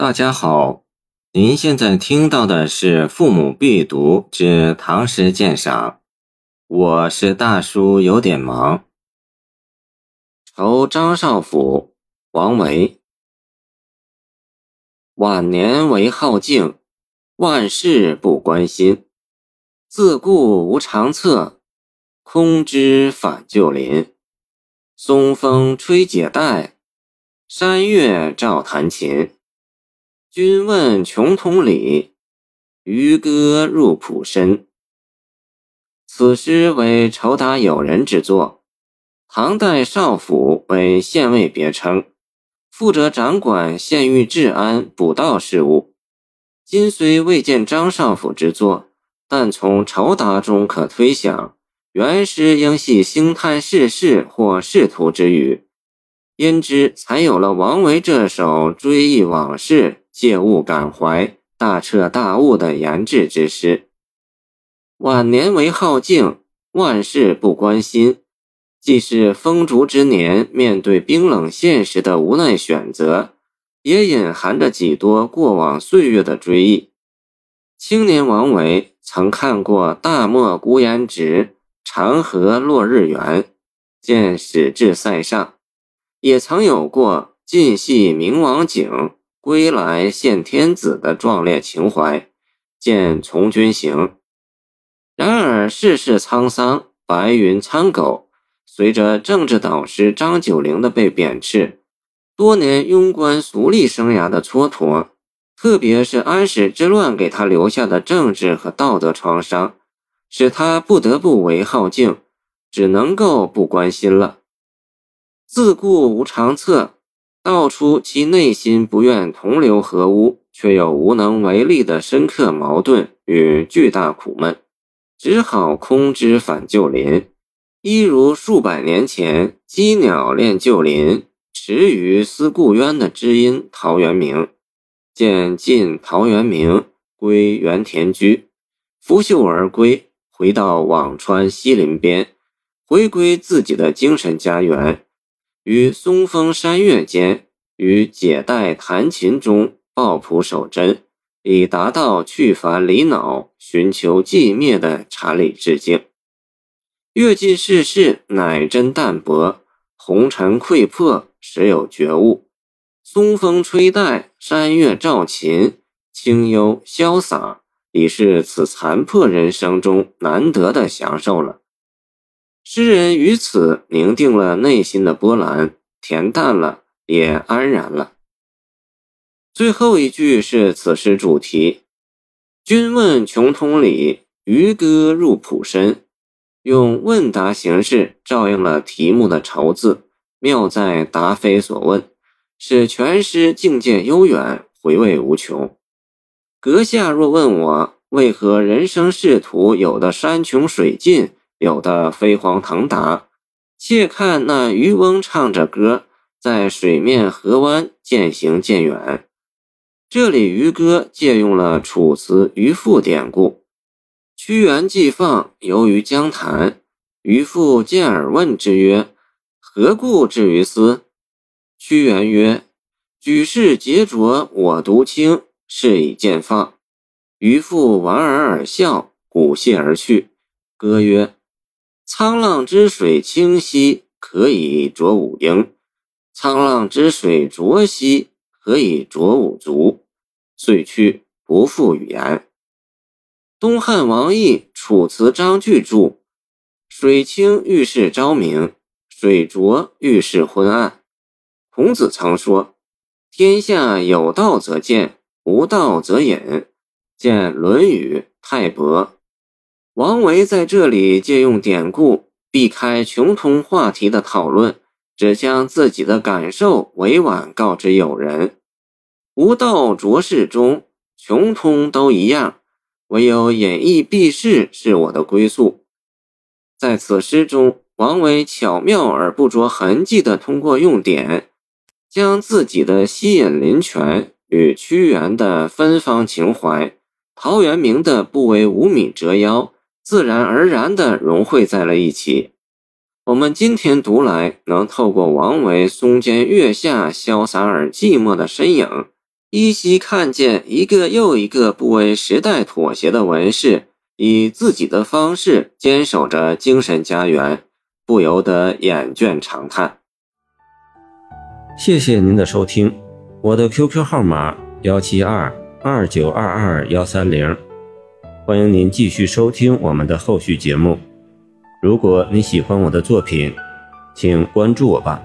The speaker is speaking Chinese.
大家好，您现在听到的是《父母必读之唐诗鉴赏》，我是大叔，有点忙。酬张少府，王维。晚年为好静，万事不关心。自顾无长策，空知返旧林。松风吹解带，山月照弹琴。君问穷通理，渔歌入浦深。此诗为酬答友人之作。唐代少府为县尉别称，负责掌管县域治安、捕盗事务。今虽未见张少府之作，但从酬答中可推想，原诗应系兴叹世事或仕途之语，因之才有了王维这首追忆往事。借物感怀、大彻大悟的言志之诗。晚年为好静，万事不关心，既是风烛之年面对冰冷现实的无奈选择，也隐含着几多过往岁月的追忆。青年王维曾看过“大漠孤烟直，长河落日圆”，见史志塞上；也曾有过“尽系明王景”。归来献天子的壮烈情怀，见从军行。然而世事沧桑，白云苍狗，随着政治导师张九龄的被贬斥，多年庸官俗吏生涯的蹉跎，特别是安史之乱给他留下的政治和道德创伤，使他不得不为好静，只能够不关心了。自顾无长策。道出其内心不愿同流合污，却又无能为力的深刻矛盾与巨大苦闷，只好空知返旧林。一如数百年前羁鸟恋旧林，池鱼思故渊的知音陶渊明。见晋陶渊明归园田居，拂袖而归，回到辋川西林边，回归自己的精神家园。于松风山月间，于解带弹琴中抱朴守真，以达到去烦离恼、寻求寂灭的禅理致敬。阅尽世事，乃真淡泊；红尘溃破，时有觉悟。松风吹带，山月照琴，清幽潇洒，已是此残破人生中难得的享受了。诗人于此宁定了内心的波澜，恬淡了，也安然了。最后一句是此诗主题：“君问穷通理，渔歌入浦深。”用问答形式照应了题目的“愁”字，妙在答非所问，使全诗境界悠远，回味无穷。阁下若问我为何人生仕途有的山穷水尽？有的飞黄腾达，且看那渔翁唱着歌，在水面河湾渐行渐远。这里渔歌借用了楚辞渔父典故：“屈原既放，游于江潭。渔父见而问之曰：‘何故至于斯？’屈原曰：‘举世皆浊我独清，是以见放。’渔父莞尔而笑，鼓谢而去。歌曰。”沧浪之水清兮，可以濯吾缨；沧浪之水浊兮，可以濯吾足。遂去，不复语言。东汉王逸《楚辞章句注》：水清欲是昭明，水浊欲是昏暗。孔子曾说：“天下有道则见，无道则隐。”见《论语·泰伯》。王维在这里借用典故，避开穷通话题的讨论，只将自己的感受委婉告知友人。无道浊世中，穷通都一样，唯有隐逸避世是我的归宿。在此诗中，王维巧妙而不着痕迹地通过用典，将自己的吸引林泉与屈原的芬芳情怀、陶渊明的不为五米折腰。自然而然地融汇在了一起。我们今天读来，能透过王维松间月下潇洒而寂寞的身影，依稀看见一个又一个不为时代妥协的文士，以自己的方式坚守着精神家园，不由得眼倦长叹。谢谢您的收听，我的 QQ 号码幺七二二九二二幺三零，欢迎您继续收听我们的后续节目。如果你喜欢我的作品，请关注我吧。